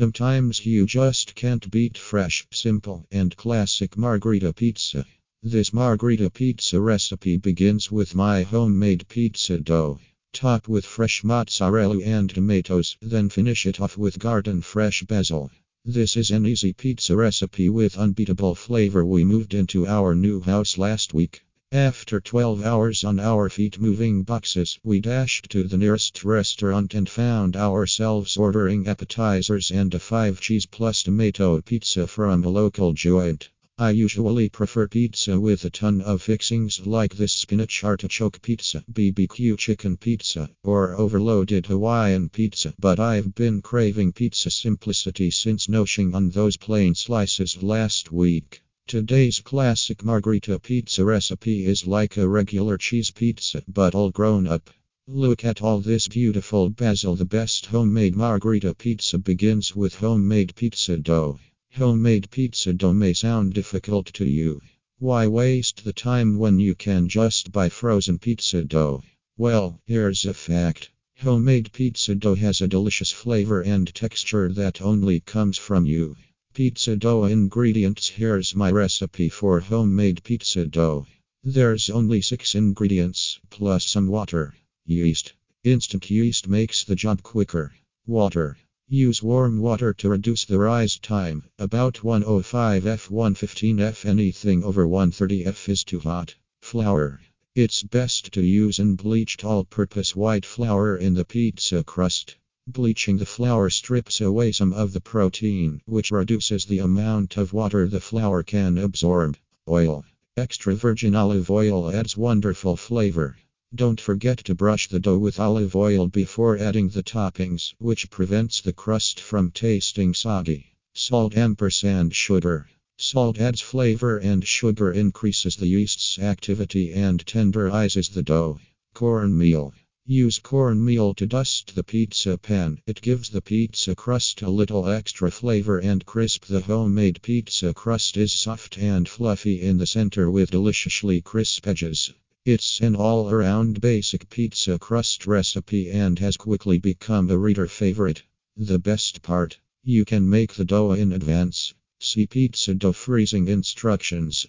Sometimes you just can't beat fresh, simple, and classic margherita pizza. This margherita pizza recipe begins with my homemade pizza dough. Top with fresh mozzarella and tomatoes, then finish it off with garden fresh basil. This is an easy pizza recipe with unbeatable flavor. We moved into our new house last week. After 12 hours on our feet moving boxes, we dashed to the nearest restaurant and found ourselves ordering appetizers and a 5 cheese plus tomato pizza from a local joint. I usually prefer pizza with a ton of fixings like this spinach artichoke pizza, BBQ chicken pizza, or overloaded Hawaiian pizza, but I've been craving pizza simplicity since noshing on those plain slices last week. Today's classic margherita pizza recipe is like a regular cheese pizza, but all grown up. Look at all this beautiful basil. The best homemade margherita pizza begins with homemade pizza dough. Homemade pizza dough may sound difficult to you. Why waste the time when you can just buy frozen pizza dough? Well, here's a fact. Homemade pizza dough has a delicious flavor and texture that only comes from you. Pizza dough ingredients Here's my recipe for homemade pizza dough. There's only six ingredients, plus some water. Yeast. Instant yeast makes the job quicker. Water. Use warm water to reduce the rise time, about 105 F 115 F. Anything over 130 F is too hot. Flour. It's best to use unbleached all purpose white flour in the pizza crust. Bleaching the flour strips away some of the protein, which reduces the amount of water the flour can absorb. Oil. Extra virgin olive oil adds wonderful flavor. Don't forget to brush the dough with olive oil before adding the toppings, which prevents the crust from tasting soggy. Salt ampersand sugar. Salt adds flavor and sugar increases the yeast's activity and tenderizes the dough. Cornmeal. Use cornmeal to dust the pizza pan. It gives the pizza crust a little extra flavor and crisp. The homemade pizza crust is soft and fluffy in the center with deliciously crisp edges. It's an all around basic pizza crust recipe and has quickly become a reader favorite. The best part you can make the dough in advance. See pizza dough freezing instructions.